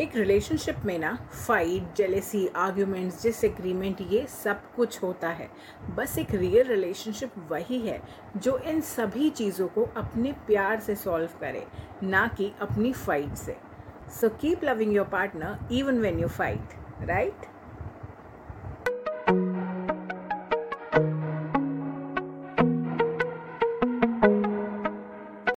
एक रिलेशनशिप में ना फाइट जेलेसी आर्ग्यूमेंट्स डिसएग्रीमेंट ये सब कुछ होता है। बस एक रियल रिलेशनशिप वही है जो इन सभी चीज़ों को अपने प्यार से सॉल्व करे, ना कि अपनी फाइट से। So keep loving your partner even when you fight right